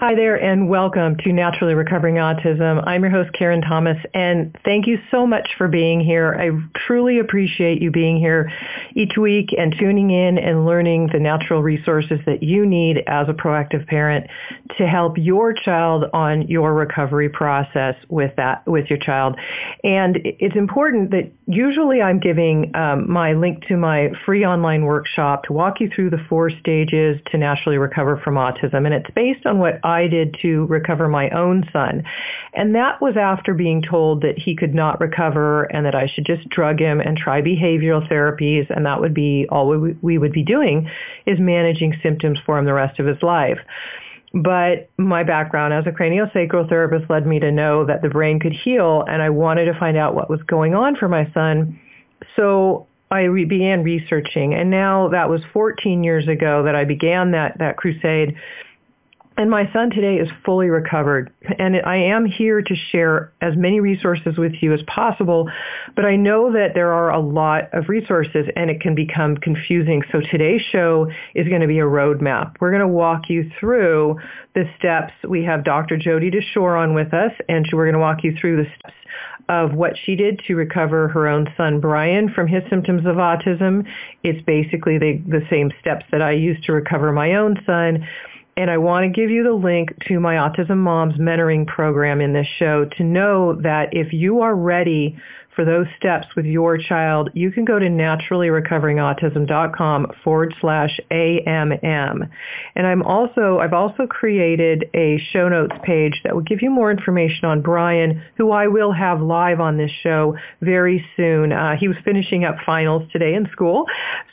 Hi there and welcome to Naturally Recovering Autism. I'm your host Karen Thomas and thank you so much for being here. I truly appreciate you being here each week and tuning in and learning the natural resources that you need as a proactive parent to help your child on your recovery process with that with your child. And it's important that usually I'm giving um, my link to my free online workshop to walk you through the four stages to naturally recover from autism and it's based on what I did to recover my own son. And that was after being told that he could not recover and that I should just drug him and try behavioral therapies and that would be all we, we would be doing is managing symptoms for him the rest of his life. But my background as a craniosacral therapist led me to know that the brain could heal and I wanted to find out what was going on for my son. So I re- began researching and now that was 14 years ago that I began that, that crusade and my son today is fully recovered. And I am here to share as many resources with you as possible, but I know that there are a lot of resources and it can become confusing. So today's show is going to be a roadmap. We're going to walk you through the steps. We have Dr. Jodi Dashore on with us, and we're going to walk you through the steps of what she did to recover her own son Brian from his symptoms of autism. It's basically the, the same steps that I used to recover my own son and I want to give you the link to my Autism Moms mentoring program in this show to know that if you are ready for those steps with your child, you can go to naturallyrecoveringautism.com forward slash AMM. And I'm also, I've also created a show notes page that will give you more information on Brian, who I will have live on this show very soon. Uh, he was finishing up finals today in school,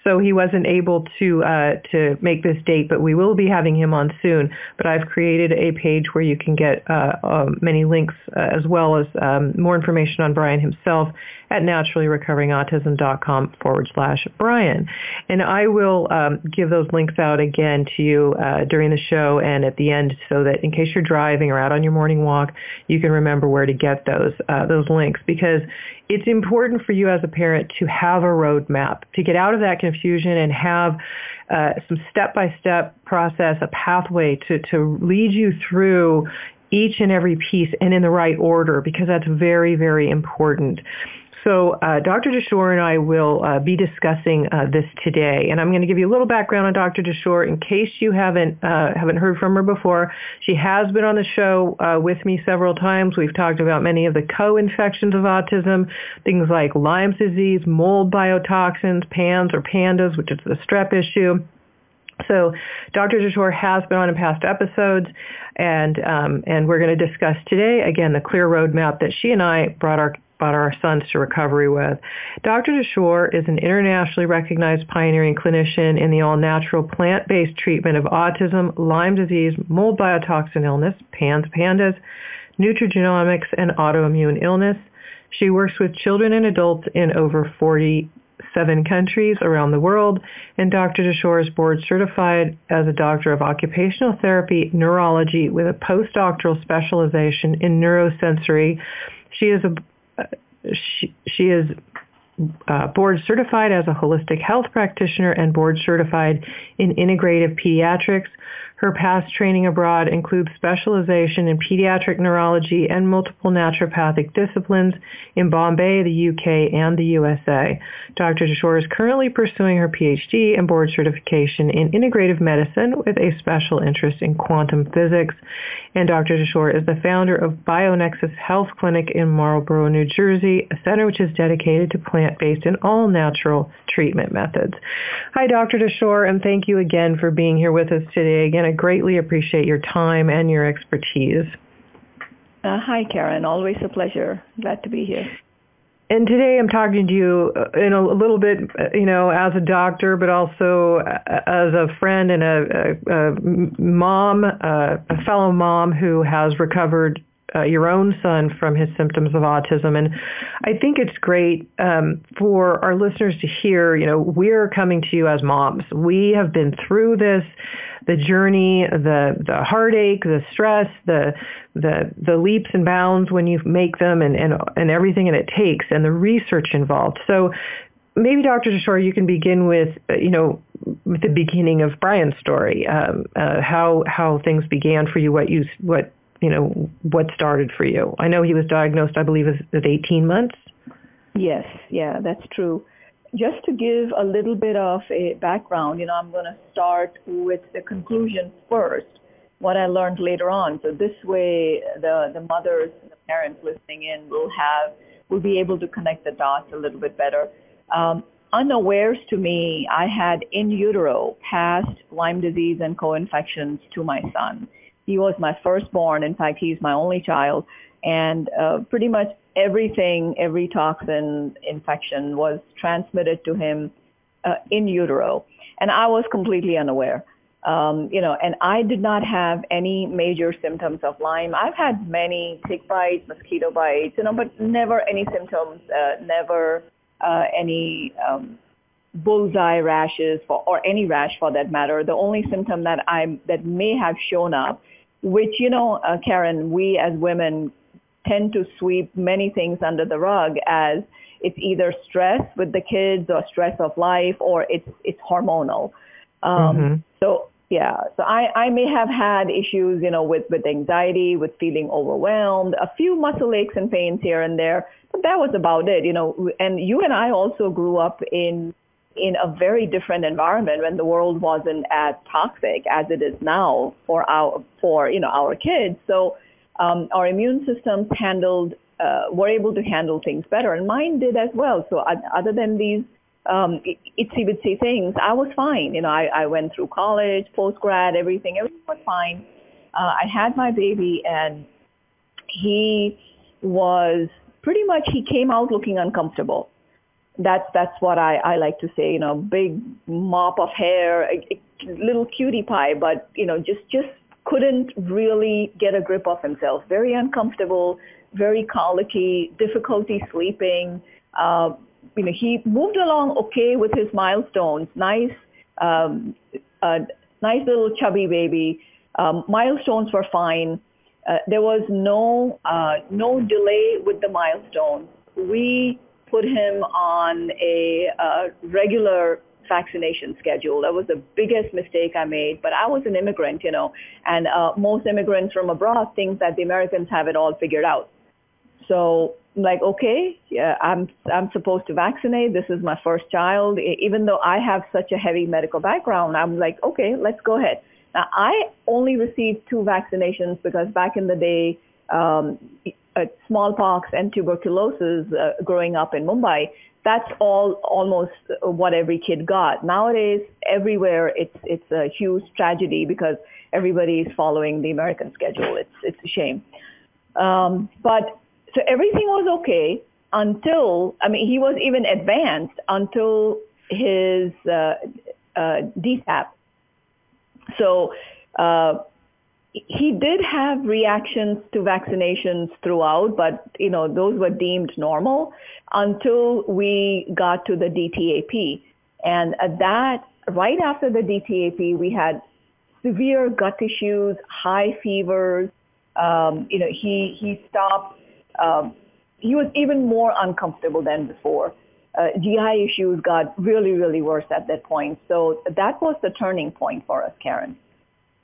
so he wasn't able to, uh, to make this date, but we will be having him on soon. But I've created a page where you can get uh, um, many links uh, as well as um, more information on Brian himself at naturallyrecoveringautism.com forward slash Brian. And I will um, give those links out again to you uh, during the show and at the end so that in case you're driving or out on your morning walk, you can remember where to get those, uh, those links because it's important for you as a parent to have a roadmap, to get out of that confusion and have uh, some step-by-step process, a pathway to, to lead you through each and every piece and in the right order because that's very, very important. So uh, Dr. Dashore and I will uh, be discussing uh, this today, and I'm going to give you a little background on Dr. Dashore in case you haven't uh, haven't heard from her before. She has been on the show uh, with me several times. We've talked about many of the co-infections of autism, things like Lyme's disease, mold biotoxins, PANS or PANDAS, which is the strep issue. So Dr. Dashore has been on in past episodes, and um, and we're going to discuss today again the clear roadmap that she and I brought our brought our sons to recovery with. Dr. Dashore is an internationally recognized pioneering clinician in the all-natural plant-based treatment of autism, Lyme disease, mold biotoxin illness, PANS, PANDAS, nutrigenomics, and autoimmune illness. She works with children and adults in over 40 seven countries around the world, and Dr. Dashore is board certified as a doctor of occupational therapy neurology with a postdoctoral specialization in neurosensory. She is a she, she is uh, board certified as a holistic health practitioner and board certified in integrative pediatrics. Her past training abroad includes specialization in pediatric neurology and multiple naturopathic disciplines in Bombay, the UK, and the USA. Dr. Dashore is currently pursuing her PhD and board certification in integrative medicine with a special interest in quantum physics. And Dr. Dashore is the founder of BioNexus Health Clinic in Marlboro, New Jersey, a center which is dedicated to plant-based and all-natural treatment methods. Hi, Dr. Dashore, and thank you again for being here with us today. Again, I greatly appreciate your time and your expertise. Uh, hi, Karen. Always a pleasure. Glad to be here. And today I'm talking to you uh, in a little bit, uh, you know, as a doctor, but also uh, as a friend and a, a, a mom, a fellow mom who has recovered uh, your own son from his symptoms of autism. And I think it's great um, for our listeners to hear, you know, we're coming to you as moms. We have been through this, the journey, the, the heartache, the stress, the, the, the leaps and bounds when you make them and, and, and everything that it takes and the research involved. So maybe Dr. Dashore, you can begin with, uh, you know, the beginning of Brian's story, um, uh, how how things began for you, what you what you know what started for you. I know he was diagnosed, I believe, at 18 months. Yes, yeah, that's true. Just to give a little bit of a background, you know, I'm going to start with the conclusion first, what I learned later on. So this way, the the mothers, and the parents listening in will have will be able to connect the dots a little bit better. Um, unawares to me, I had in utero past Lyme disease and co-infections to my son. He was my firstborn. In fact, he's my only child. And uh, pretty much everything, every toxin infection was transmitted to him uh, in utero. And I was completely unaware. Um, you know, and I did not have any major symptoms of Lyme. I've had many tick bites, mosquito bites, you know, but never any symptoms, uh, never uh, any um, bullseye rashes for, or any rash for that matter. The only symptom that I that may have shown up, which you know, uh, Karen, we as women tend to sweep many things under the rug as it's either stress with the kids or stress of life or it's it's hormonal. Um, mm-hmm. So yeah, so I, I may have had issues, you know, with, with anxiety, with feeling overwhelmed, a few muscle aches and pains here and there, but that was about it, you know. And you and I also grew up in in a very different environment when the world wasn't as toxic as it is now for our for you know our kids. So um, our immune systems handled uh, were able to handle things better, and mine did as well. So other than these um, itsy bitsy things, I was fine. You know, I, I went through college, post grad, everything, everything was fine. Uh, I had my baby, and he was pretty much he came out looking uncomfortable. That's that's what I, I like to say. You know, big mop of hair, a, a little cutie pie, but you know, just just couldn't really get a grip of himself. Very uncomfortable, very colicky, difficulty sleeping. Uh, you know, he moved along okay with his milestones. Nice, um, nice little chubby baby. Um, milestones were fine. Uh, there was no uh, no delay with the milestones. We put him on a uh, regular vaccination schedule. That was the biggest mistake I made. But I was an immigrant, you know, and uh, most immigrants from abroad think that the Americans have it all figured out. So I'm like, okay, yeah, I'm I'm supposed to vaccinate. This is my first child. Even though I have such a heavy medical background, I'm like, okay, let's go ahead. Now, I only received two vaccinations because back in the day, um, smallpox and tuberculosis uh, growing up in Mumbai, that's all almost what every kid got. Nowadays, everywhere it's it's a huge tragedy because everybody is following the American schedule. It's it's a shame. Um, but so everything was okay until I mean he was even advanced until his uh, uh, DTaP so uh, he did have reactions to vaccinations throughout, but you know those were deemed normal until we got to the DTaP, and at that right after the DTaP, we had severe gut issues, high fevers. Um, you know, he he stopped. Um, he was even more uncomfortable than before. Uh, GI issues got really, really worse at that point. So that was the turning point for us, Karen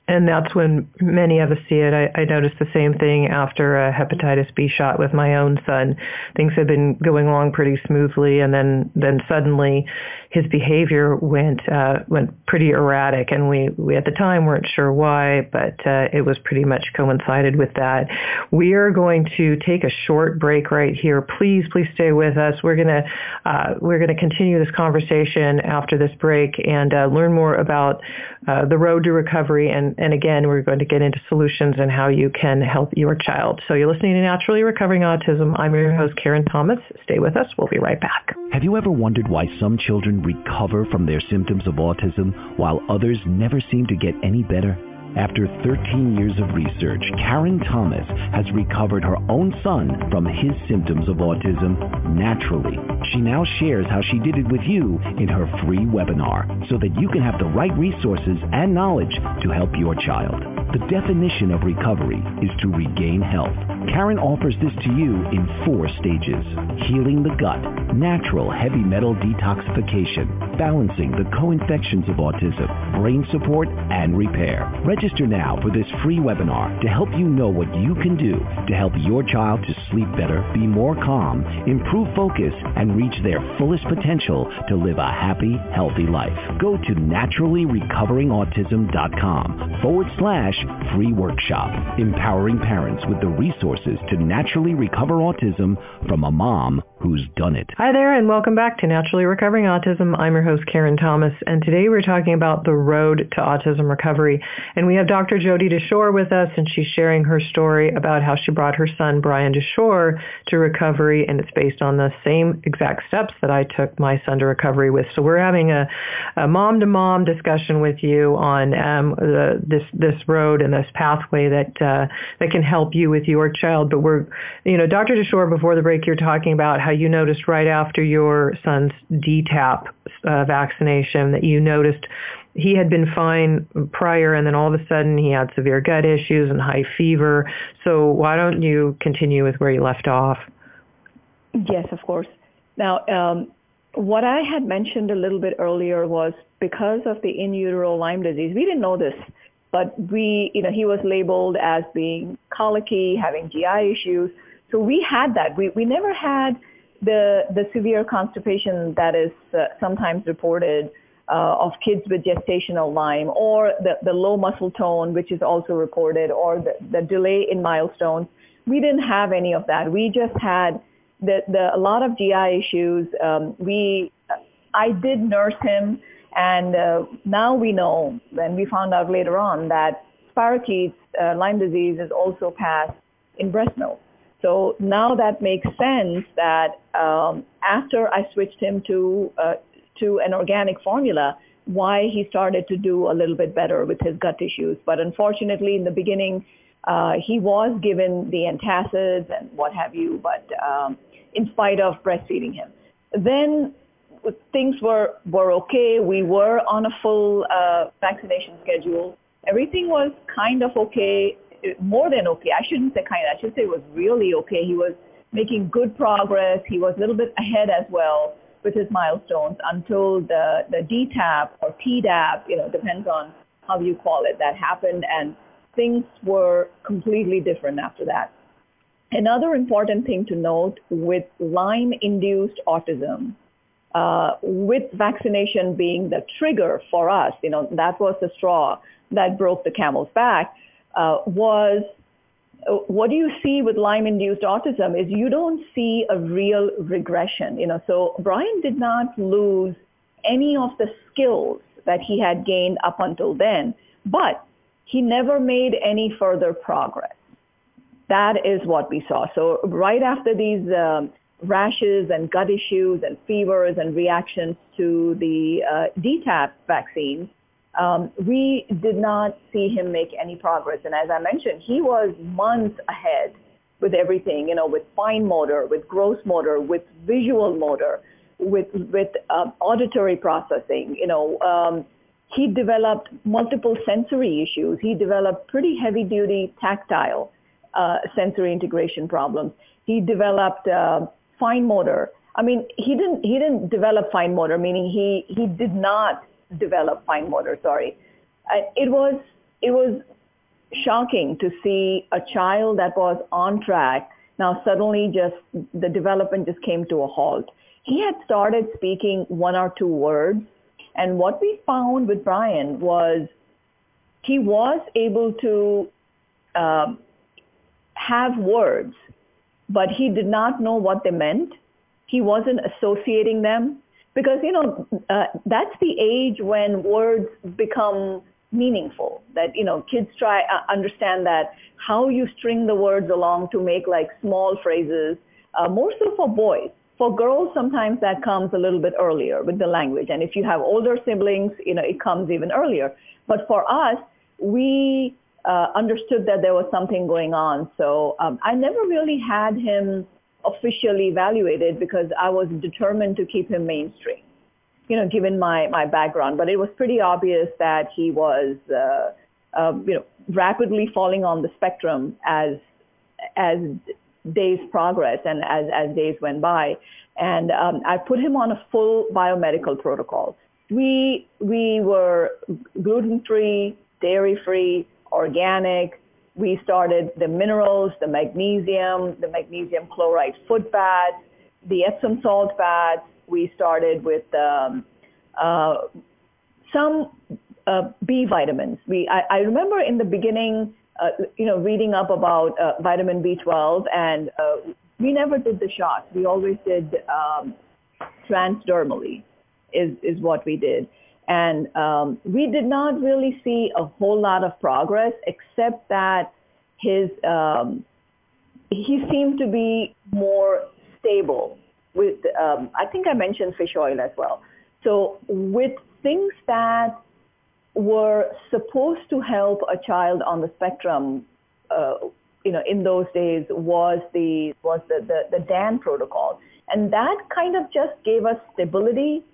and that's when many of us see it. I, I noticed the same thing after a hepatitis B shot with my own son. Things had been going along pretty smoothly, and then then suddenly his behavior went uh, went pretty erratic, and we, we at the time weren't sure why, but uh, it was pretty much coincided with that. We are going to take a short break right here. Please, please stay with us. We're gonna uh, we're gonna continue this conversation after this break and uh, learn more about uh, the road to recovery and and again, we're going to get into solutions and how you can help your child. So you're listening to Naturally Recovering Autism. I'm your host, Karen Thomas. Stay with us. We'll be right back. Have you ever wondered why some children recover from their symptoms of autism while others never seem to get any better? After 13 years of research, Karen Thomas has recovered her own son from his symptoms of autism naturally. She now shares how she did it with you in her free webinar so that you can have the right resources and knowledge to help your child. The definition of recovery is to regain health Karen offers this to you in four stages. Healing the gut, natural heavy metal detoxification, balancing the co-infections of autism, brain support, and repair. Register now for this free webinar to help you know what you can do to help your child to sleep better, be more calm, improve focus, and reach their fullest potential to live a happy, healthy life. Go to naturallyrecoveringautism.com forward slash free workshop, empowering parents with the resources to naturally recover autism from a mom who's done it. Hi there and welcome back to Naturally Recovering Autism. I'm your host Karen Thomas and today we're talking about the road to autism recovery. And we have Dr. Jodi Dashore with us and she's sharing her story about how she brought her son Brian Dashore to recovery and it's based on the same exact steps that I took my son to recovery with. So we're having a, a mom-to-mom discussion with you on um, the, this this road and this pathway that uh, that can help you with your child. But we're, you know, Dr. Dashore, before the break, you're talking about how you noticed right after your son's DTaP uh, vaccination that you noticed he had been fine prior and then all of a sudden he had severe gut issues and high fever. So why don't you continue with where you left off? Yes, of course. Now, um, what I had mentioned a little bit earlier was because of the in utero Lyme disease, we didn't know this, but we, you know, he was labeled as being colicky, having GI issues. So we had that. We, we never had the, the severe constipation that is uh, sometimes reported uh, of kids with gestational Lyme or the, the low muscle tone, which is also reported, or the, the delay in milestones. We didn't have any of that. We just had the, the, a lot of GI issues. Um, we, I did nurse him, and uh, now we know, and we found out later on that spirochetes, uh, Lyme disease, is also passed in breast milk. So now that makes sense that um, after I switched him to uh, to an organic formula, why he started to do a little bit better with his gut issues. But unfortunately, in the beginning, uh, he was given the antacids and what have you, but um, in spite of breastfeeding him. Then things were, were okay. We were on a full uh, vaccination schedule. Everything was kind of okay, more than okay. I shouldn't say kind of, I should say it was really okay. He was making good progress. He was a little bit ahead as well with his milestones until the, the DTaP or TDAP, you know, depends on how you call it, that happened. And things were completely different after that. Another important thing to note with Lyme-induced autism, uh, with vaccination being the trigger for us, you know, that was the straw that broke the camel's back, uh, was what do you see with Lyme-induced autism is you don't see a real regression. You know, so Brian did not lose any of the skills that he had gained up until then, but he never made any further progress. That is what we saw. So right after these um, rashes and gut issues and fevers and reactions to the uh, DTaP vaccine, um, we did not see him make any progress. And as I mentioned, he was months ahead with everything, you know, with fine motor, with gross motor, with visual motor, with with uh, auditory processing, you know, um, he developed multiple sensory issues. He developed pretty heavy duty tactile uh, sensory integration problems. He developed uh, fine motor. I mean, he didn't he didn't develop fine motor, meaning he he did not develop fine motor. Sorry, uh, it was it was shocking to see a child that was on track now suddenly just the development just came to a halt. He had started speaking one or two words and what we found with Brian was he was able to um, have words, but he did not know what they meant. He wasn't associating them because, you know, uh, that's the age when words become meaningful that you know kids try uh, understand that how you string the words along to make like small phrases uh, more so for boys for girls, sometimes that comes a little bit earlier with the language. And if you have older siblings, you know, it comes even earlier. But for us, we uh, understood that there was something going on. So um, I never really had him officially evaluated because I was determined to keep him mainstream, you know, given my, my background. But it was pretty obvious that he was, uh, uh, you know, rapidly falling on the spectrum as as days progress and as, as days went by. And um, I put him on a full biomedical protocol. We, we were gluten-free, dairy-free, organic. We started the minerals, the magnesium, the magnesium chloride foot baths, the Epsom salt baths. We started with um, uh, some uh, B vitamins. We, I, I remember in the beginning, uh, you know, reading up about uh, vitamin B12, and uh, we never did the shots. We always did um, transdermally, is is what we did, and um, we did not really see a whole lot of progress, except that his um, he seemed to be more stable. With um, I think I mentioned fish oil as well. So with things that were supposed to help a child on the spectrum, uh, you know, in those days was the was the, the, the DAN protocol, and that kind of just gave us stability.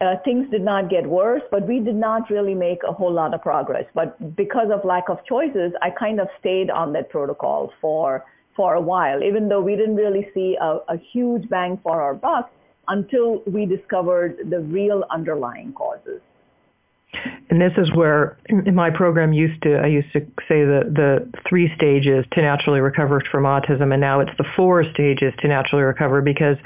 Uh, things did not get worse, but we did not really make a whole lot of progress. But because of lack of choices, I kind of stayed on that protocol for for a while, even though we didn't really see a, a huge bang for our buck until we discovered the real underlying causes. And this is where in my program used to I used to say the the three stages to naturally recover from autism and now it's the four stages to naturally recover because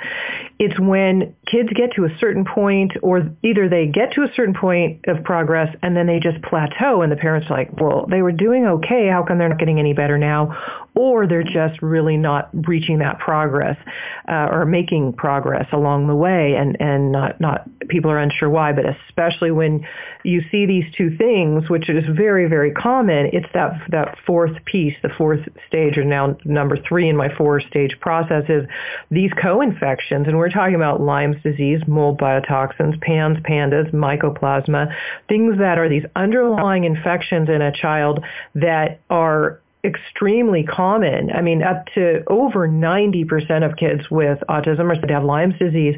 it's when kids get to a certain point or either they get to a certain point of progress and then they just plateau and the parents are like, well, they were doing okay, how come they're not getting any better now? Or they're just really not reaching that progress uh, or making progress along the way and and not not people are unsure why, but especially when you see these two things, which is very, very common, it's that, that fourth piece, the fourth stage, or now number three in my four-stage process is these co-infections. And we're talking about Lyme's disease, mold biotoxins, PANS, PANDAS, mycoplasma, things that are these underlying infections in a child that are extremely common. I mean, up to over 90% of kids with autism are said to have Lyme's disease,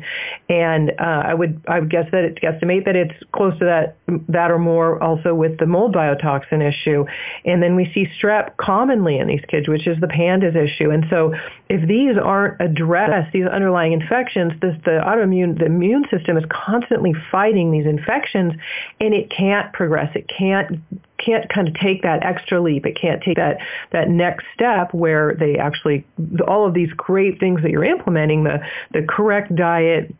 and uh, I would I would guess that it estimate that it's close to that that or more also with the mold biotoxin issue, and then we see strep commonly in these kids, which is the pandas issue. And so, if these aren't addressed, these underlying infections, this the autoimmune the immune system is constantly fighting these infections, and it can't progress. It can't can't kind of take that extra leap. It can't take that that next step where they actually all of these great things that you're implementing, the the correct diet,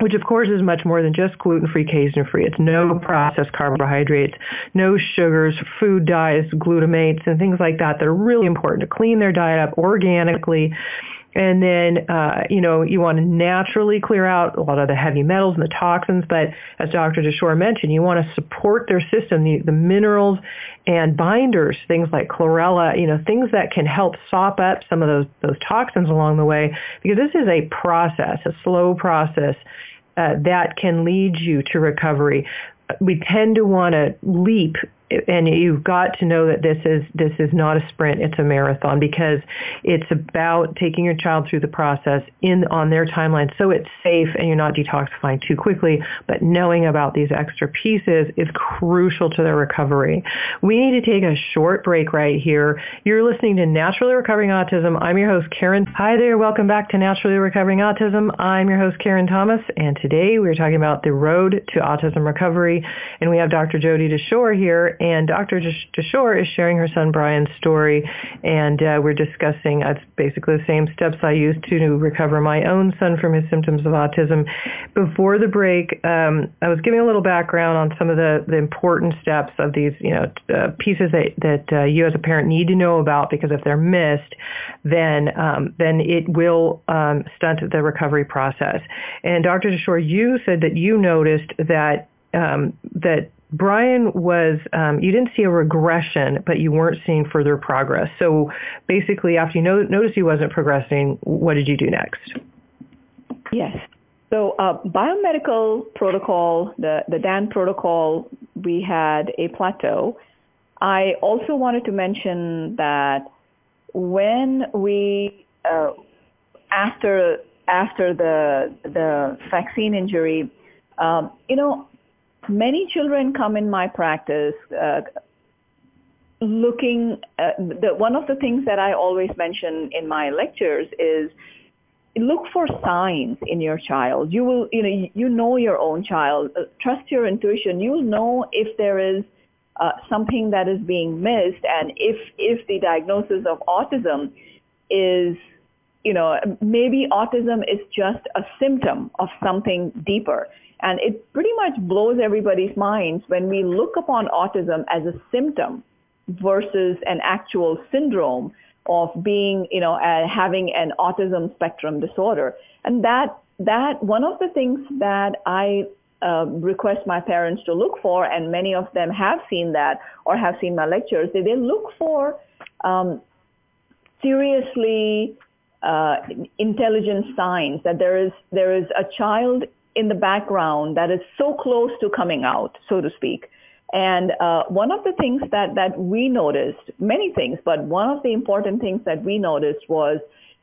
which of course is much more than just gluten-free, casein-free. It's no processed carbohydrates, no sugars, food dyes, glutamates, and things like that that are really important to clean their diet up organically and then, uh, you know, you want to naturally clear out a lot of the heavy metals and the toxins. But as Dr. Dashore mentioned, you want to support their system, the, the minerals and binders, things like chlorella, you know, things that can help sop up some of those, those toxins along the way. Because this is a process, a slow process uh, that can lead you to recovery we tend to want to leap and you've got to know that this is this is not a sprint it's a marathon because it's about taking your child through the process in on their timeline so it's safe and you're not detoxifying too quickly but knowing about these extra pieces is crucial to their recovery. We need to take a short break right here. You're listening to naturally recovering autism. I'm your host karen. Hi there. Welcome back to naturally recovering autism. I'm your host karen thomas and today we're talking about the road to autism recovery and we have dr jodi dashore here and Dr. Dashore is sharing her son Brian's story, and uh, we're discussing uh, basically the same steps I used to, recover my own son from his symptoms of autism. Before the break, um, I was giving a little background on some of the, the important steps of these, you know, uh, pieces that, that uh, you as a parent need to know about because if they're missed, then um, then it will um, stunt the recovery process. And Dr. Dashore, you said that you noticed that um, that Brian was, um, you didn't see a regression, but you weren't seeing further progress. So basically, after you no- noticed he wasn't progressing, what did you do next? Yes. So uh, biomedical protocol, the, the DAN protocol, we had a plateau. I also wanted to mention that when we, uh, after after the the vaccine injury, um, you know, many children come in my practice uh, looking, uh, the, one of the things that I always mention in my lectures is look for signs in your child. You will, you know, you know your own child. Uh, trust your intuition. You'll know if there is uh, something that is being missed, and if if the diagnosis of autism is, you know, maybe autism is just a symptom of something deeper. And it pretty much blows everybody's minds when we look upon autism as a symptom versus an actual syndrome of being, you know, uh, having an autism spectrum disorder. And that, that one of the things that I uh, request my parents to look for, and many of them have seen that or have seen my lectures, they, they look for um, seriously uh, intelligent signs that there is there is a child in the background that is so close to coming out, so to speak, and uh, one of the things that, that we noticed, many things, but one of the important things that we noticed was,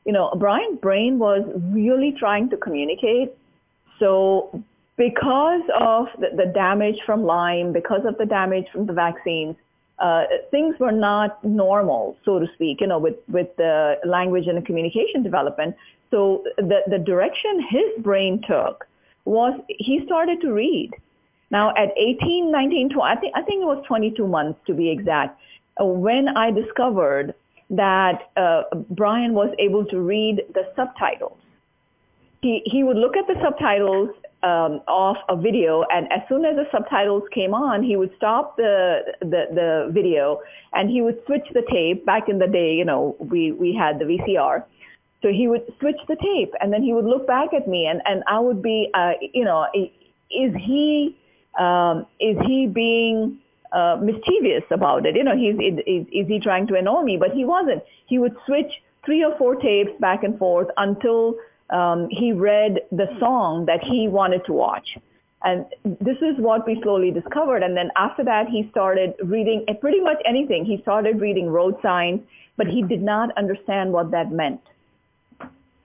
you know, Brian's brain was really trying to communicate. So because of the, the damage from Lyme, because of the damage from the vaccines, uh, things were not normal, so to speak, you know, with, with the language and the communication development. So the, the direction his brain took was he started to read. Now at 18, 19, 20, I think, I think it was 22 months to be exact, uh, when I discovered that uh, Brian was able to read the subtitles. He, he would look at the subtitles um, of a video, and as soon as the subtitles came on, he would stop the, the, the video and he would switch the tape. Back in the day, you know, we, we had the VCR. So he would switch the tape and then he would look back at me and, and I would be, uh, you know, is he um, is he being uh, mischievous about it? You know, he's is, is he trying to annoy me? But he wasn't. He would switch three or four tapes back and forth until um, he read the song that he wanted to watch. And this is what we slowly discovered. And then after that, he started reading pretty much anything. He started reading road signs, but he did not understand what that meant.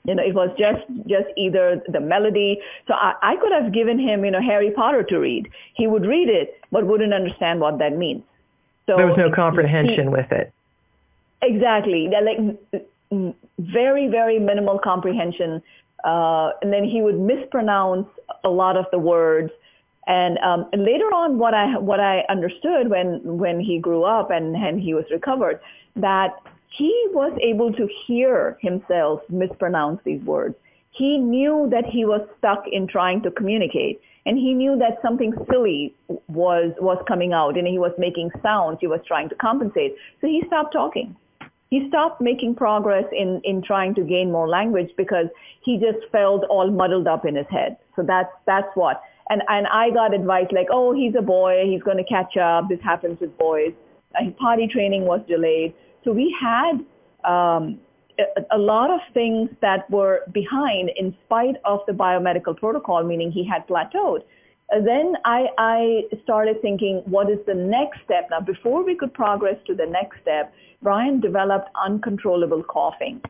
You know, it was just just either the melody. So I, I could have given him, you know, Harry Potter to read. He would read it, but wouldn't understand what that means. So there was no comprehension he, with it. Exactly. Like very, very minimal comprehension. Uh, and then he would mispronounce a lot of the words. And, um, and later on, what I what I understood when when he grew up and and he was recovered, that he was able to hear himself mispronounce these words. He knew that he was stuck in trying to communicate and he knew that something silly was was coming out and he was making sounds he was trying to compensate. So he stopped talking. He stopped making progress in in trying to gain more language because he just felt all muddled up in his head. So that's that's what. And and i got advice like oh he's a boy. He's going to catch up. This happens with boys. Uh, his potty training was delayed so we had um, a, a lot of things that were behind in spite of the biomedical protocol, meaning he had plateaued. Then I, I started thinking, what is the next step? Now, before we could progress to the next step, Brian developed uncontrollable coughing.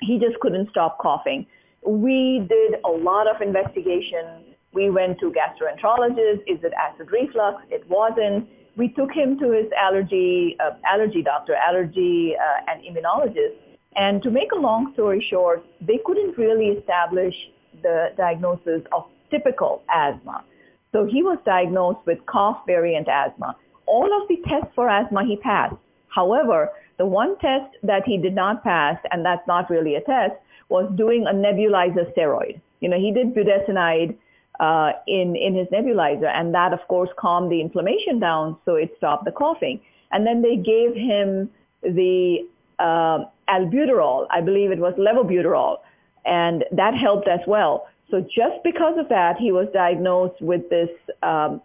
He just couldn't stop coughing. We did a lot of investigation. We went to gastroenterologists. Is it acid reflux? It wasn't we took him to his allergy uh, allergy doctor, allergy uh, and immunologist. And to make a long story short, they couldn't really establish the diagnosis of typical asthma. So he was diagnosed with cough variant asthma. All of the tests for asthma he passed. However, the one test that he did not pass, and that's not really a test, was doing a nebulizer steroid. You know, he did budesonide uh, in, in his nebulizer. And that, of course, calmed the inflammation down, so it stopped the coughing. And then they gave him the uh, albuterol, I believe it was levalbuterol, and that helped as well. So just because of that, he was diagnosed with this um,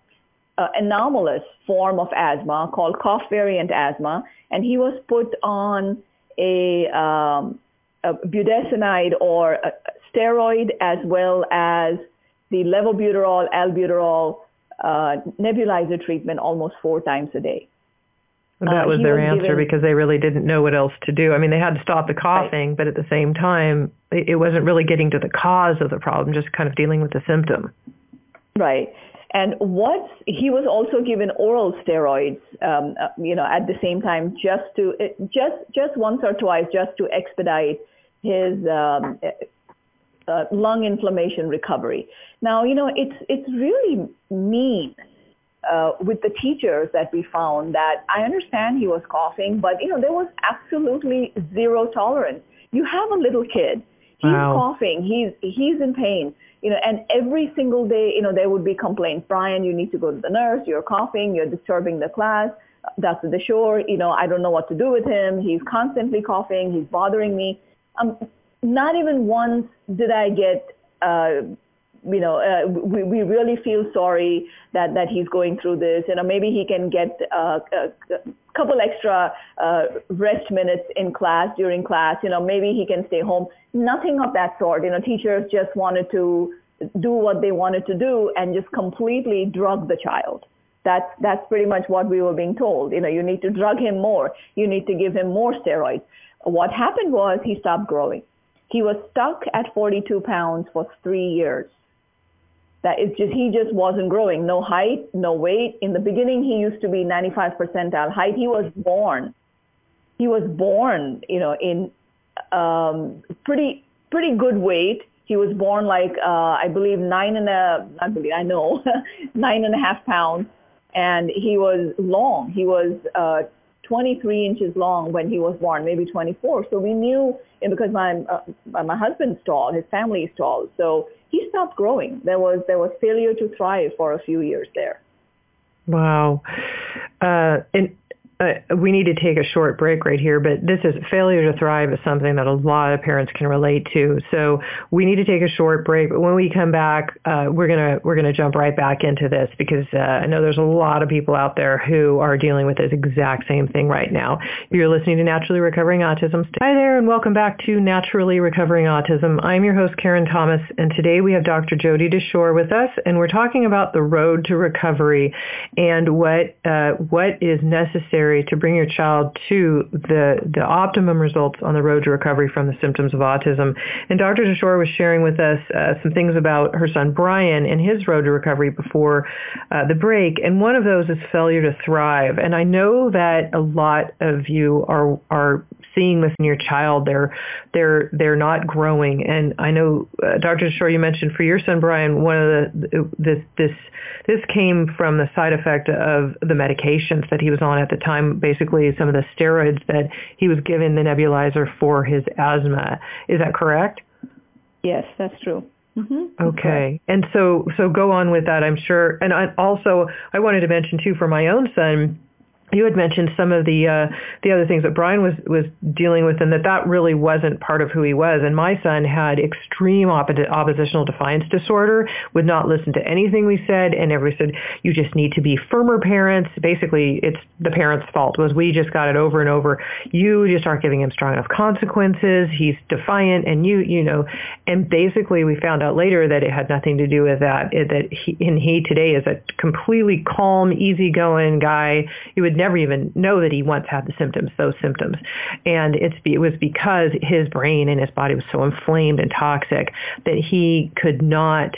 uh, anomalous form of asthma called cough variant asthma, and he was put on a, um, a budesonide or a steroid as well as the levalbuterol, albuterol uh, nebulizer treatment almost four times a day. that uh, was their was answer given, because they really didn't know what else to do. I mean, they had to stop the coughing, right. but at the same time, it wasn't really getting to the cause of the problem, just kind of dealing with the symptom. Right. And what he was also given oral steroids, um, uh, you know, at the same time, just to just just once or twice, just to expedite his um, uh, lung inflammation recovery. Now, you know, it's it's really mean uh, with the teachers that we found that I understand he was coughing, but you know, there was absolutely zero tolerance. You have a little kid, he's wow. coughing, he's he's in pain you know, and every single day, you know, there would be complaints. Brian, you need to go to the nurse. You're coughing. You're disturbing the class. Dr. Dashore, you know, I don't know what to do with him. He's constantly coughing. He's bothering me. Um, not even once did I get, uh, you know, uh, we, we really feel sorry that, that he's going through this. You know, maybe he can get uh, a, a couple extra uh, rest minutes in class during class. You know, maybe he can stay home. Nothing of that sort. You know, teachers just wanted to do what they wanted to do and just completely drug the child. That's that's pretty much what we were being told. You know, you need to drug him more. You need to give him more steroids. What happened was he stopped growing. He was stuck at 42 pounds for three years. That it's just he just wasn't growing. No height, no weight. In the beginning, he used to be 95 percentile height. He was born. He was born, you know, in um, pretty pretty good weight. He was born like uh, I believe nine and a I believe I know nine and a half pounds, and he was long. He was uh, 23 inches long when he was born, maybe 24. So we knew, and because my uh, my husband's tall, his family is tall, so he stopped growing. There was there was failure to thrive for a few years there. Wow. Uh, and uh, we need to take a short break right here, but this is failure to thrive is something that a lot of parents can relate to. So we need to take a short break. But when we come back, uh, we're gonna we're gonna jump right back into this because uh, I know there's a lot of people out there who are dealing with this exact same thing right now. You're listening to Naturally Recovering Autism. Hi there, and welcome back to Naturally Recovering Autism. I'm your host Karen Thomas, and today we have Dr. Jodi Dashore with us, and we're talking about the road to recovery and what uh, what is necessary necessary to bring your child to the, the optimum results on the road to recovery from the symptoms of autism. And Dr. Dashore was sharing with us uh, some things about her son Brian and his road to recovery before uh, the break. And one of those is failure to thrive. And I know that a lot of you are are seeing this in your child. They're they're they're not growing. And I know, uh, Dr. Dashore, you mentioned for your son Brian, one of the this this this came from the side effect of the medications that he was on at the time. Basically, some of the steroids that he was given the nebulizer for his asthma. Is that correct? Yes, that's true. Mm-hmm. Okay. And so so go on with that, I'm sure. And I also I wanted to mention too for my own son you had mentioned some of the uh, the other things that Brian was was dealing with, and that that really wasn't part of who he was. And my son had extreme op- oppositional defiance disorder, would not listen to anything we said, and everybody said you just need to be firmer parents. Basically, it's the parents' fault. Was we just got it over and over. You just aren't giving him strong enough consequences. He's defiant, and you you know, and basically we found out later that it had nothing to do with that. It, that he and he today is a completely calm, easygoing guy. You would never even know that he once had the symptoms, those symptoms. And it's, it was because his brain and his body was so inflamed and toxic that he could not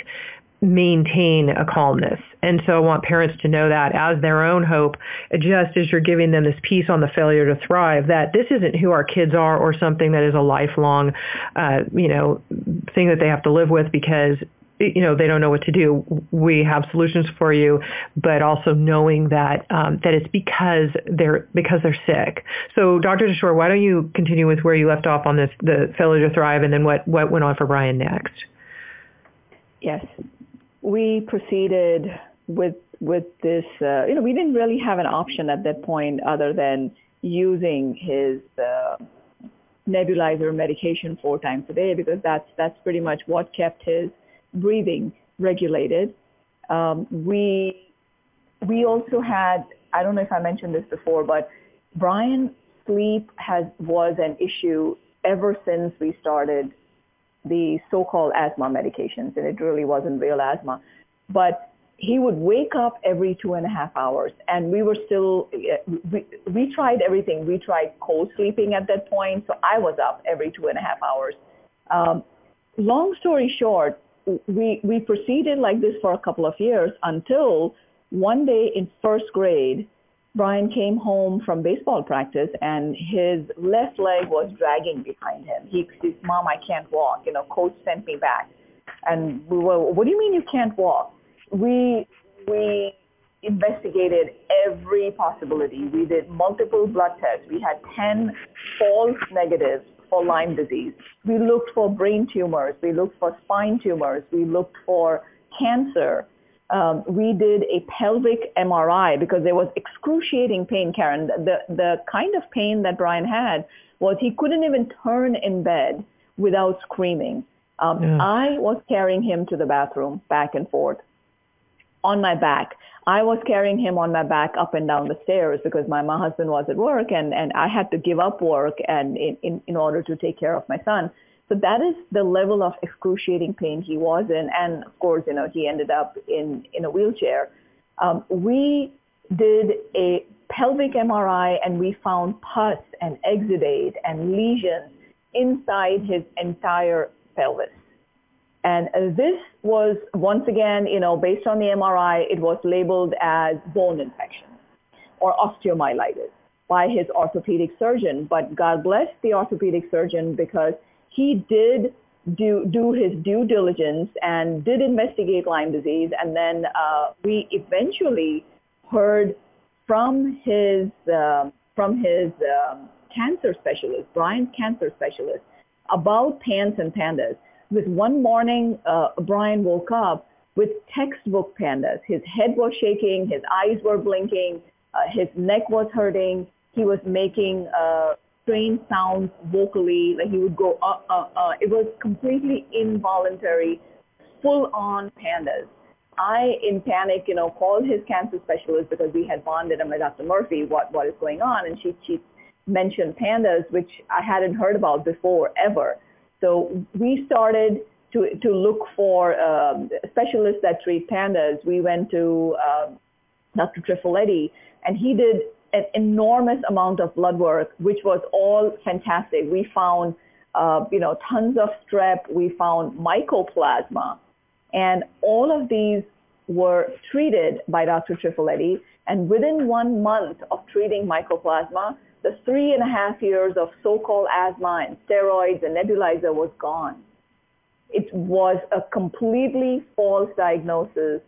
maintain a calmness. And so I want parents to know that as their own hope, just as you're giving them this piece on the failure to thrive, that this isn't who our kids are or something that is a lifelong, uh, you know, thing that they have to live with because you know they don't know what to do. We have solutions for you but also knowing that um, that it's because they're because they're sick. So dr Dashore, why don't you continue with where you left off on this the failure to thrive and then what what went on for brian next? Yes. We proceeded with with this uh, you know we didn't really have an option at that point other than using his uh, nebulizer medication four times a day because that's that's pretty much what kept his breathing regulated. Um, we we also had I don't know if I mentioned this before, but Brian sleep has was an issue ever since we started the so-called asthma medications, and it really wasn't real asthma. But he would wake up every two and a half hours, and we were still we, we tried everything. We tried cold sleeping at that point, so I was up every two and a half hours. Um, long story short, we, we proceeded like this for a couple of years until one day in first grade, Brian came home from baseball practice and his left leg was dragging behind him. He says, Mom, I can't walk. You know, coach sent me back. And we were, what do you mean you can't walk? We, we investigated every possibility. We did multiple blood tests. We had 10 false negatives for Lyme disease. We looked for brain tumors. We looked for spine tumors. We looked for cancer um, we did a pelvic MRI because there was excruciating pain, Karen. The, the kind of pain that Brian had was he couldn't even turn in bed without screaming. Um, yeah. I was carrying him to the bathroom back and forth on my back. I was carrying him on my back up and down the stairs because my, my husband was at work and, and I had to give up work and in, in, in order to take care of my son. So that is the level of excruciating pain he was in. And of course, you know, he ended up in, in a wheelchair. Um, we did a pelvic MRI and we found pus and exudate and lesions inside his entire pelvis. And this was, once again, you know, based on the MRI, it was labeled as bone infection or osteomyelitis by his orthopedic surgeon. But God bless the orthopedic surgeon because he did do do his due diligence and did investigate Lyme disease, and then uh, we eventually heard from his uh, from his um, cancer specialist, Brian's cancer specialist, about PANS and pandas. With one morning, uh, Brian woke up with textbook pandas. His head was shaking, his eyes were blinking, uh, his neck was hurting. He was making uh, strange sounds vocally, like he would go uh, uh, uh. It was completely involuntary, full on pandas. I, in panic, you know, called his cancer specialist because we had bonded him with Dr. Murphy, what, what is going on. And she, she mentioned pandas, which I hadn't heard about before ever. So we started to, to look for um, specialists that treat pandas. We went to uh, Dr. Trifiletti, and he did an enormous amount of blood work, which was all fantastic. We found, uh, you know, tons of strep. We found mycoplasma. And all of these were treated by Dr. Trifiletti. And within one month of treating mycoplasma, the three and a half years of so-called asthma and steroids and nebulizer was gone. It was a completely false diagnosis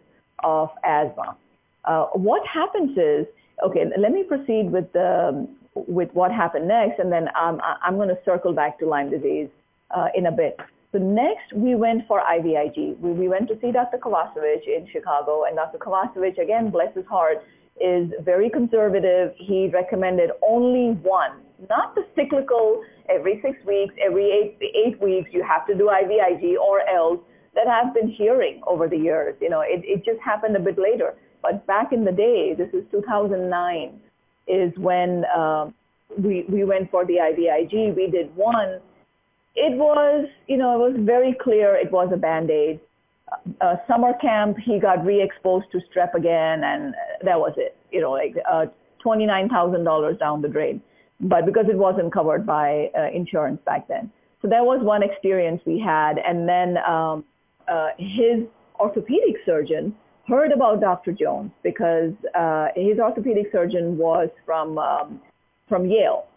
of asthma. Uh, what happens is okay, let me proceed with the with what happened next, and then um, I'm going to circle back to Lyme disease uh, in a bit. So next, we went for IVIG. We, we went to see Dr. Kovacevic in Chicago, and Dr. Kovacevic, again, bless his heart, is very conservative. He recommended only one, not the cyclical every six weeks, every eight, eight weeks, you have to do IVIG or else that I've been hearing over the years. You know, it, it just happened a bit later. But back in the day, this is 2009, is when uh, we we went for the IVIG. We did one. It was, you know, it was very clear it was a band-aid. Summer camp, he got re-exposed to strep again, and that was it. You know, like uh, $29,000 down the drain. But because it wasn't covered by uh, insurance back then. So that was one experience we had. And then um, uh, his orthopedic surgeon heard about Dr. Jones because uh, his orthopedic surgeon was from um, from Yale,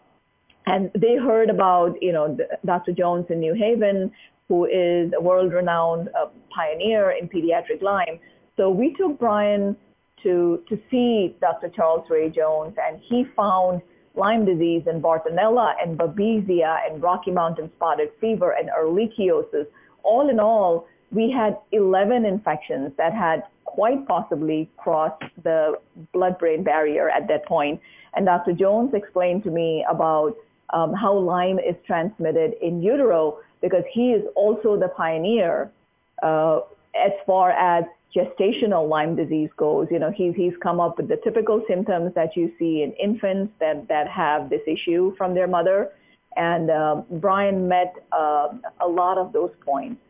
and they heard about you know Dr. Jones in New Haven, who is a world-renowned uh, pioneer in pediatric Lyme. So we took Brian to to see Dr. Charles Ray Jones, and he found Lyme disease and Bartonella and Babesia and Rocky Mountain spotted fever and ehrlichiosis. All in all, we had 11 infections that had quite possibly crossed the blood-brain barrier at that point. And Dr. Jones explained to me about um, how Lyme is transmitted in utero because he is also the pioneer uh, as far as gestational Lyme disease goes. You know, he's, he's come up with the typical symptoms that you see in infants that, that have this issue from their mother. And uh, Brian met uh, a lot of those points.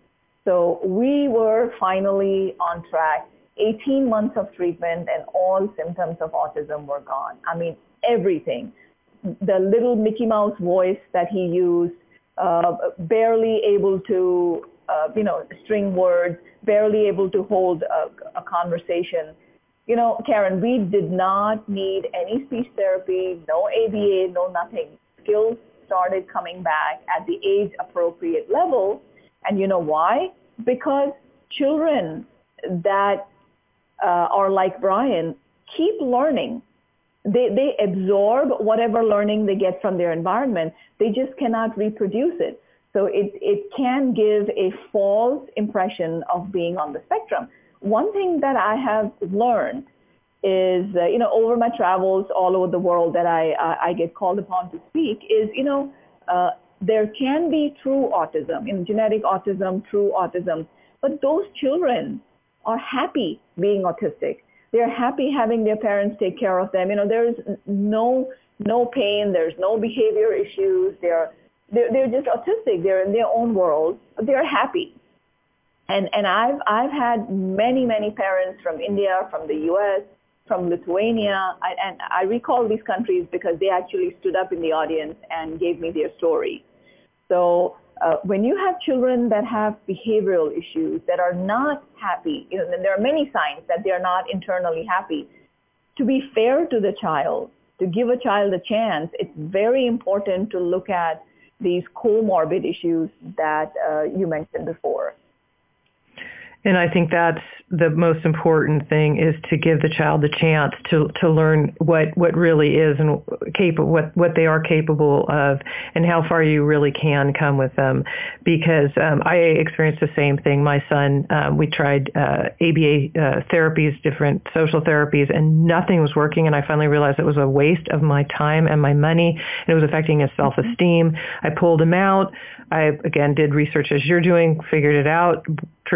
So we were finally on track. 18 months of treatment and all symptoms of autism were gone. I mean, everything. The little Mickey Mouse voice that he used, uh, barely able to uh, you know, string words, barely able to hold a, a conversation. You know, Karen, we did not need any speech therapy, no ABA, no nothing. Skills started coming back at the age appropriate level. And you know why? Because children that uh, are like Brian keep learning. They, they absorb whatever learning they get from their environment. They just cannot reproduce it. So it, it can give a false impression of being on the spectrum. One thing that I have learned is, uh, you know, over my travels all over the world that I, I, I get called upon to speak is, you know, uh, there can be true autism, in genetic autism, true autism, but those children are happy being autistic. They're happy having their parents take care of them. You know, there's no no pain, there's no behavior issues. They're they're, they're just autistic. They're in their own world. But they're happy. And and I've I've had many many parents from India, from the U.S., from Lithuania, I, and I recall these countries because they actually stood up in the audience and gave me their story. So uh, when you have children that have behavioral issues that are not happy, you know, and there are many signs that they are not internally happy. To be fair to the child, to give a child a chance, it's very important to look at these comorbid issues that uh, you mentioned before. And I think that's the most important thing is to give the child the chance to to learn what what really is and capable what what they are capable of and how far you really can come with them. Because um, I experienced the same thing. My son um, we tried uh, ABA uh, therapies different social therapies and nothing was working. And I finally realized it was a waste of my time and my money. And it was affecting his self-esteem. I pulled him out. I again did research as you're doing figured it out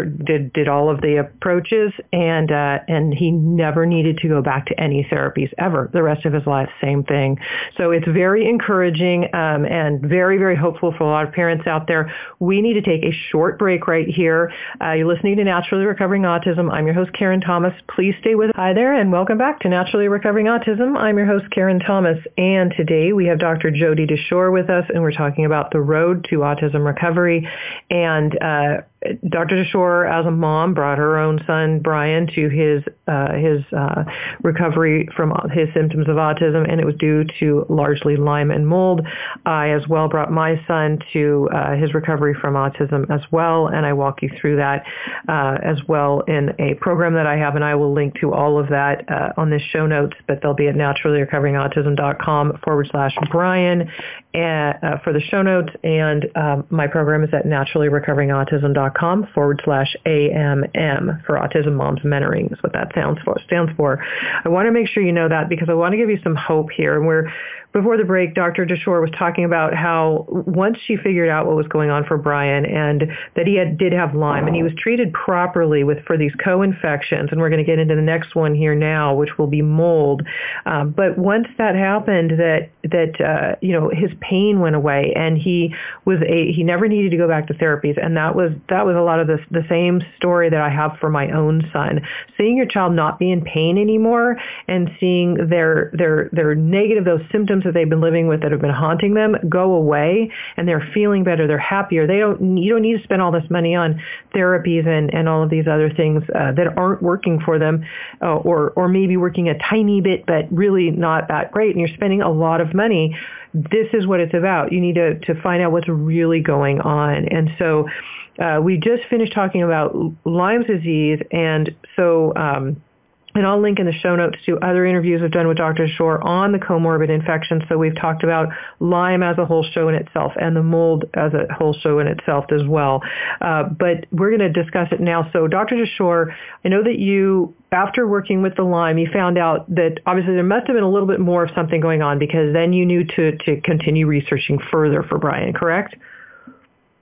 did did all of the approaches and uh, and he never needed to go back to any therapies ever. The rest of his life same thing. So it's very encouraging um, and very very hopeful for a lot of parents out there. We need to take a short break right here. Uh, you're listening to naturally recovering autism. I'm your host karen thomas. Please stay with us. Hi there and welcome back to naturally recovering autism. I'm your host karen thomas and today we have dr jodi dashore with us and we're talking about the road to autism recovery. And uh, Dr. Dashore, as a mom, brought her own son Brian to his uh, his uh, recovery from his symptoms of autism, and it was due to largely Lyme and mold. I as well brought my son to uh, his recovery from autism as well, and I walk you through that uh, as well in a program that I have, and I will link to all of that uh, on this show notes, but they'll be at naturallyrecoveringautism.com forward slash Brian uh, for the show notes, and um, my program is at naturallyrecoveringautism.com forward slash AMM for Autism Moms Mentoring is what that sounds for, stands for. I want to make sure you know that because I want to give you some hope here. And we're before the break, Dr. Dashore was talking about how once she figured out what was going on for Brian and that he had, did have Lyme and he was treated properly with for these co-infections, and we're going to get into the next one here now, which will be mold. Um, but once that happened, that that uh, you know his pain went away and he was a he never needed to go back to therapies, and that was that was a lot of the the same story that I have for my own son. Seeing your child not be in pain anymore and seeing their their their negative those symptoms that they've been living with that have been haunting them go away and they're feeling better, they're happier. They don't you don't need to spend all this money on therapies and, and all of these other things uh, that aren't working for them uh, or or maybe working a tiny bit but really not that great and you're spending a lot of money. This is what it's about. You need to, to find out what's really going on. And so uh, we just finished talking about Lyme's disease and so um, and I'll link in the show notes to other interviews I've done with Dr. Shore on the comorbid infections. So we've talked about Lyme as a whole show in itself and the mold as a whole show in itself as well. Uh, but we're going to discuss it now. So Dr. Dashore, I know that you, after working with the Lyme, you found out that obviously there must have been a little bit more of something going on because then you knew to, to continue researching further for Brian, correct?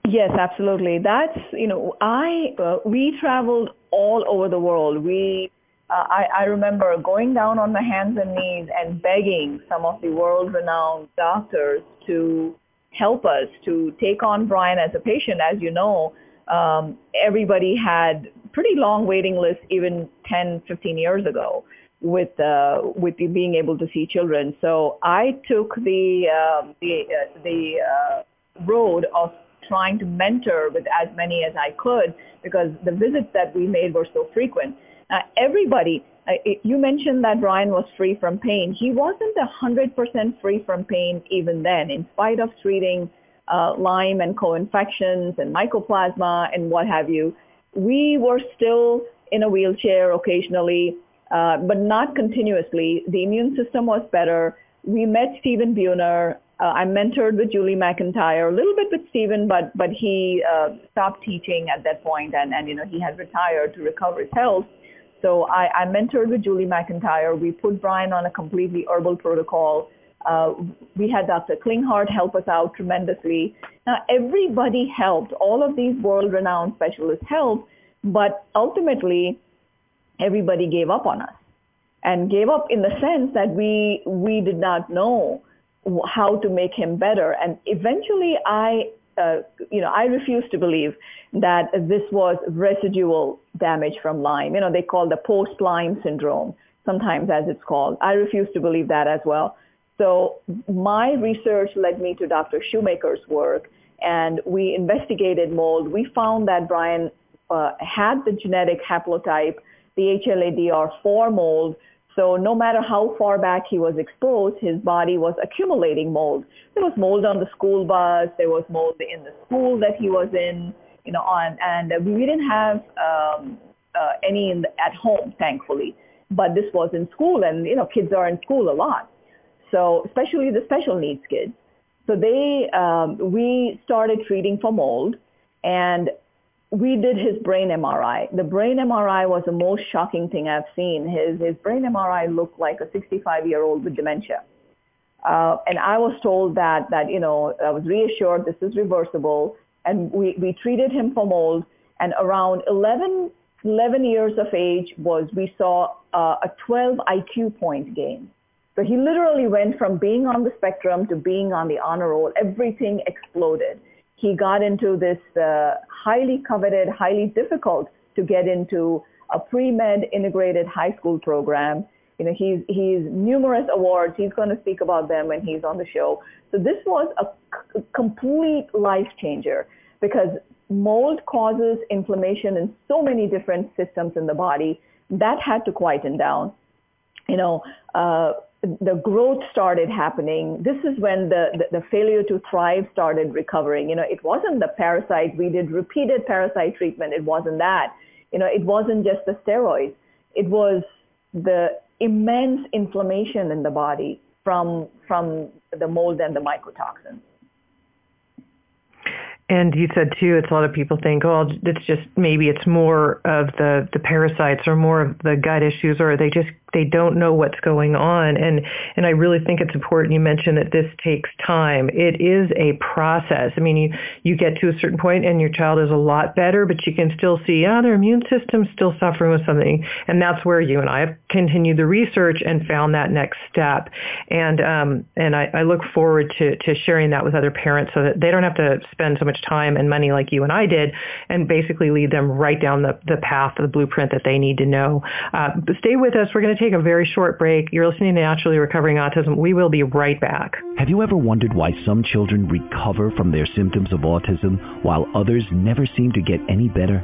Yes, absolutely. That's, you know, I, uh, we traveled all over the world. We uh, I, I remember going down on my hands and knees and begging some of the world-renowned doctors to help us to take on Brian as a patient. As you know, um, everybody had pretty long waiting lists even 10, 15 years ago with uh, with the being able to see children. So I took the um, the uh, the uh, road of trying to mentor with as many as I could because the visits that we made were so frequent. Now, everybody, uh, you mentioned that Ryan was free from pain. He wasn't 100% free from pain even then, in spite of treating uh, Lyme and co-infections and mycoplasma and what have you. We were still in a wheelchair occasionally, uh, but not continuously. The immune system was better. We met Stephen Buhner. Uh, I mentored with Julie McIntyre, a little bit with Stephen, but but he uh, stopped teaching at that point, and and you know he had retired to recover his health. So I, I mentored with Julie McIntyre. We put Brian on a completely herbal protocol. Uh, we had Dr. Klinghardt help us out tremendously. Now everybody helped. All of these world-renowned specialists helped, but ultimately everybody gave up on us and gave up in the sense that we we did not know how to make him better. And eventually I uh, you know, I refuse to believe that this was residual damage from Lyme. You know, they call the post-Lyme syndrome, sometimes as it's called. I refuse to believe that as well. So my research led me to Dr. Shoemaker's work, and we investigated mold. We found that Brian uh, had the genetic haplotype, the HLA-DR4 mold, so no matter how far back he was exposed, his body was accumulating mold. There was mold on the school bus. There was mold in the school that he was in, you know, on, and we didn't have um, uh, any in the, at home, thankfully. But this was in school, and you know, kids are in school a lot. So especially the special needs kids. So they, um, we started treating for mold, and we did his brain MRI. The brain MRI was the most shocking thing I've seen. His, his brain MRI looked like a 65 year old with dementia. Uh, and I was told that, that, you know, I was reassured this is reversible. And we, we treated him for mold. And around 11, 11 years of age was, we saw uh, a 12 IQ point gain. So he literally went from being on the spectrum to being on the honor roll. Everything exploded he got into this uh, highly coveted, highly difficult to get into a pre-med integrated high school program. You know, he's, he's numerous awards. He's going to speak about them when he's on the show. So this was a c- complete life changer because mold causes inflammation in so many different systems in the body. That had to quieten down. You know, uh, the growth started happening. This is when the, the, the, failure to thrive started recovering. You know, it wasn't the parasite. We did repeated parasite treatment. It wasn't that. You know, it wasn't just the steroids. It was the immense inflammation in the body from, from the mold and the mycotoxins. And you said too, it's a lot of people think, oh, it's just maybe it's more of the the parasites or more of the gut issues, or they just they don't know what's going on. And and I really think it's important. You mentioned that this takes time. It is a process. I mean, you you get to a certain point and your child is a lot better, but you can still see, ah, oh, their immune system's still suffering with something, and that's where you and I have continued the research and found that next step. And um and I, I look forward to to sharing that with other parents so that they don't have to spend so much time and money like you and I did, and basically lead them right down the the path, the blueprint that they need to know. Uh, stay with us. We're going to take a very short break. You're listening to Naturally Recovering Autism. We will be right back. Have you ever wondered why some children recover from their symptoms of autism while others never seem to get any better?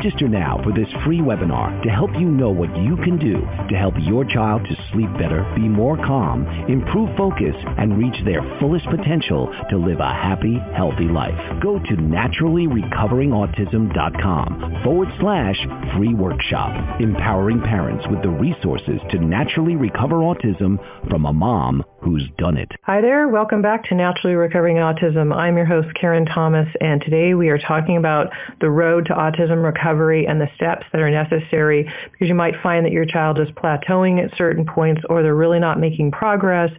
Register now for this free webinar to help you know what you can do to help your child to sleep better, be more calm, improve focus, and reach their fullest potential to live a happy, healthy life. Go to naturallyrecoveringautism.com forward slash free workshop, empowering parents with the resources to naturally recover autism from a mom who's done it. Hi there. Welcome back to Naturally Recovering Autism. I'm your host, Karen Thomas, and today we are talking about the road to autism recovery and the steps that are necessary because you might find that your child is plateauing at certain points or they're really not making progress.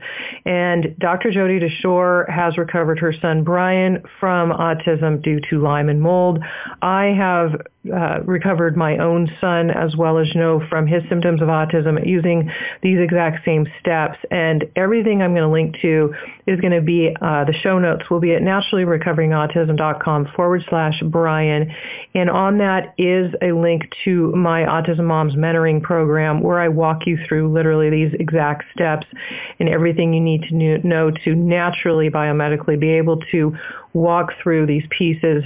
And Dr. Jodi Dashore has recovered her son Brian from autism due to Lyme and mold. I have uh, recovered my own son as well as you know from his symptoms of autism using these exact same steps. And everything I'm going to link to is going to be uh, the show notes will be at naturallyrecoveringautism.com forward slash Brian. And on that is a link to my Autism Moms mentoring program where I walk you through literally these exact steps and everything you need to know to naturally biomedically be able to walk through these pieces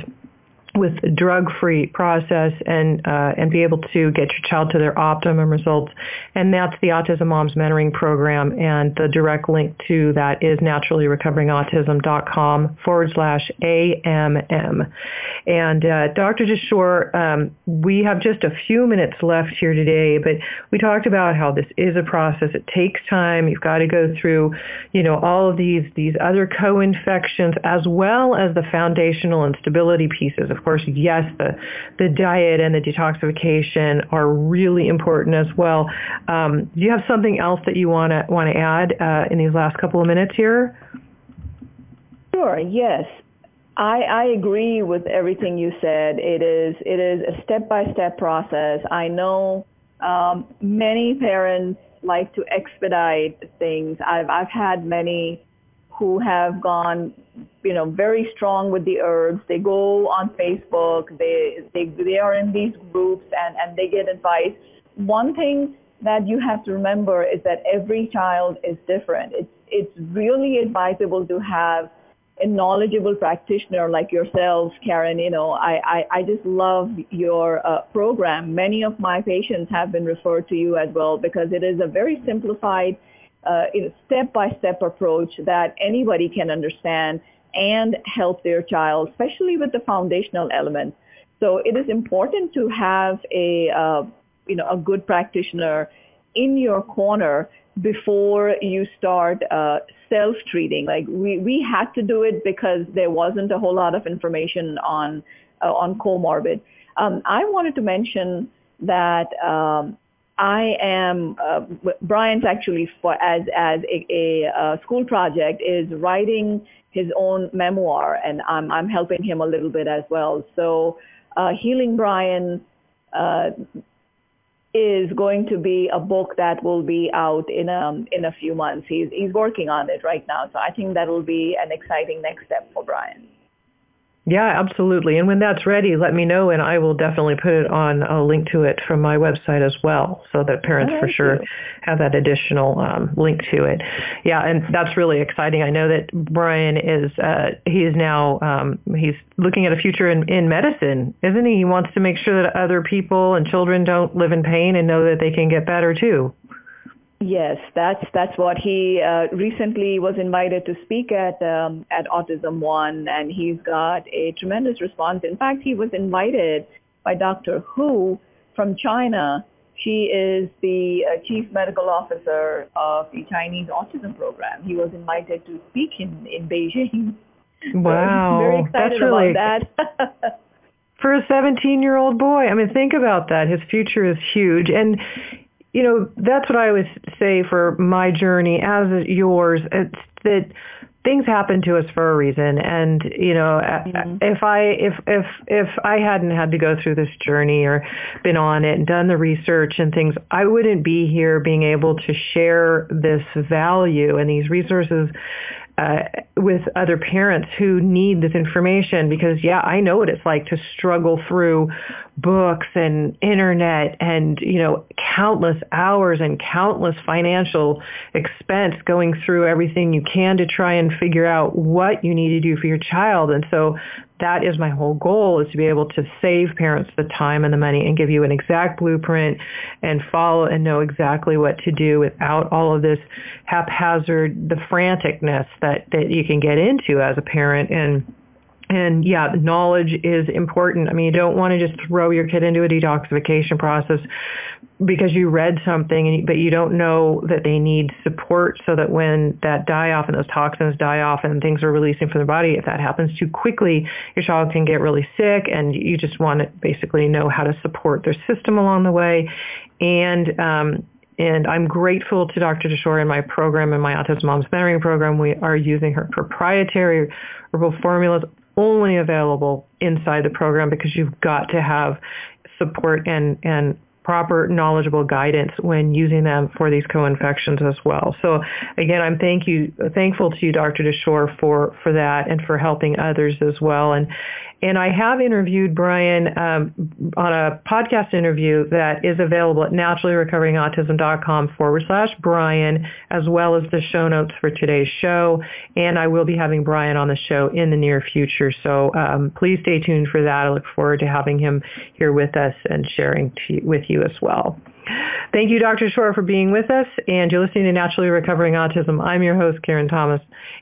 with drug-free process and uh, and be able to get your child to their optimum results. And that's the Autism Moms Mentoring Program. And the direct link to that is naturallyrecoveringautism.com forward slash AMM. And uh, Dr. Dashore, um, we have just a few minutes left here today, but we talked about how this is a process. It takes time. You've got to go through, you know, all of these these other co-infections as well as the foundational and stability pieces. Of course, yes, the, the diet and the detoxification are really important as well. Um, do you have something else that you want to want to add uh, in these last couple of minutes here? Sure. Yes. I, I agree with everything you said. It is it is a step by step process. I know um, many parents like to expedite things. I've I've had many who have gone, you know, very strong with the herbs. They go on Facebook, they they they are in these groups and and they get advice. One thing that you have to remember is that every child is different. It's it's really advisable to have a knowledgeable practitioner like yourselves, Karen. You know, I I, I just love your uh, program. Many of my patients have been referred to you as well because it is a very simplified uh, step-by-step approach that anybody can understand and help their child, especially with the foundational elements. So it is important to have a, uh, you know, a good practitioner in your corner before you start uh, self-treating. Like we, we had to do it because there wasn't a whole lot of information on uh, on comorbid. Um, I wanted to mention that um, I am uh, Brian's actually for as as a, a, a, school project is writing his own memoir, and I'm I'm helping him a little bit as well. So, uh, healing Brian uh, is going to be a book that will be out in a in a few months. He's he's working on it right now, so I think that will be an exciting next step for Brian. Yeah, absolutely. And when that's ready, let me know, and I will definitely put it on a link to it from my website as well, so that parents for sure you. have that additional um, link to it. Yeah, and that's really exciting. I know that Brian is uh, he is now um, he's looking at a future in, in medicine, isn't he? He wants to make sure that other people and children don't live in pain and know that they can get better too. Yes, that's that's what he uh, recently was invited to speak at um, at Autism One, and he's got a tremendous response. In fact, he was invited by Dr. Hu from China. She is the uh, chief medical officer of the Chinese autism program. He was invited to speak in in Beijing. Wow, so very excited that's really, about that. for a 17 year old boy, I mean, think about that. His future is huge, and you know, that's what I always say for my journey as yours. It's that things happen to us for a reason and you know mm-hmm. if i if if if i hadn't had to go through this journey or been on it and done the research and things i wouldn't be here being able to share this value and these resources uh, with other parents who need this information because yeah, I know what it's like to struggle through books and internet and you know countless hours and countless financial expense going through everything you can to try and figure out what you need to do for your child. And so that is my whole goal is to be able to save parents the time and the money and give you an exact blueprint and follow and know exactly what to do without all of this haphazard, the franticness that, that you can get into as a parent. And and yeah, knowledge is important. I mean, you don't want to just throw your kid into a detoxification process because you read something, but you don't know that they need support so that when that die off and those toxins die off and things are releasing from the body, if that happens too quickly, your child can get really sick and you just want to basically know how to support their system along the way. And, um, and I'm grateful to Dr. Dashore in my program, in my Autism Moms Mentoring program. We are using her proprietary herbal formulas only available inside the program because you've got to have support and, and proper knowledgeable guidance when using them for these co-infections as well. So again, I'm thank you thankful to you, Dr. Dashore, for for that and for helping others as well. And and I have interviewed Brian um, on a podcast interview that is available at naturallyrecoveringautism.com forward slash Brian, as well as the show notes for today's show. And I will be having Brian on the show in the near future. So um, please stay tuned for that. I look forward to having him here with us and sharing with you as well. Thank you, Dr. Shore, for being with us. And you're listening to Naturally Recovering Autism. I'm your host, Karen Thomas.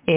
And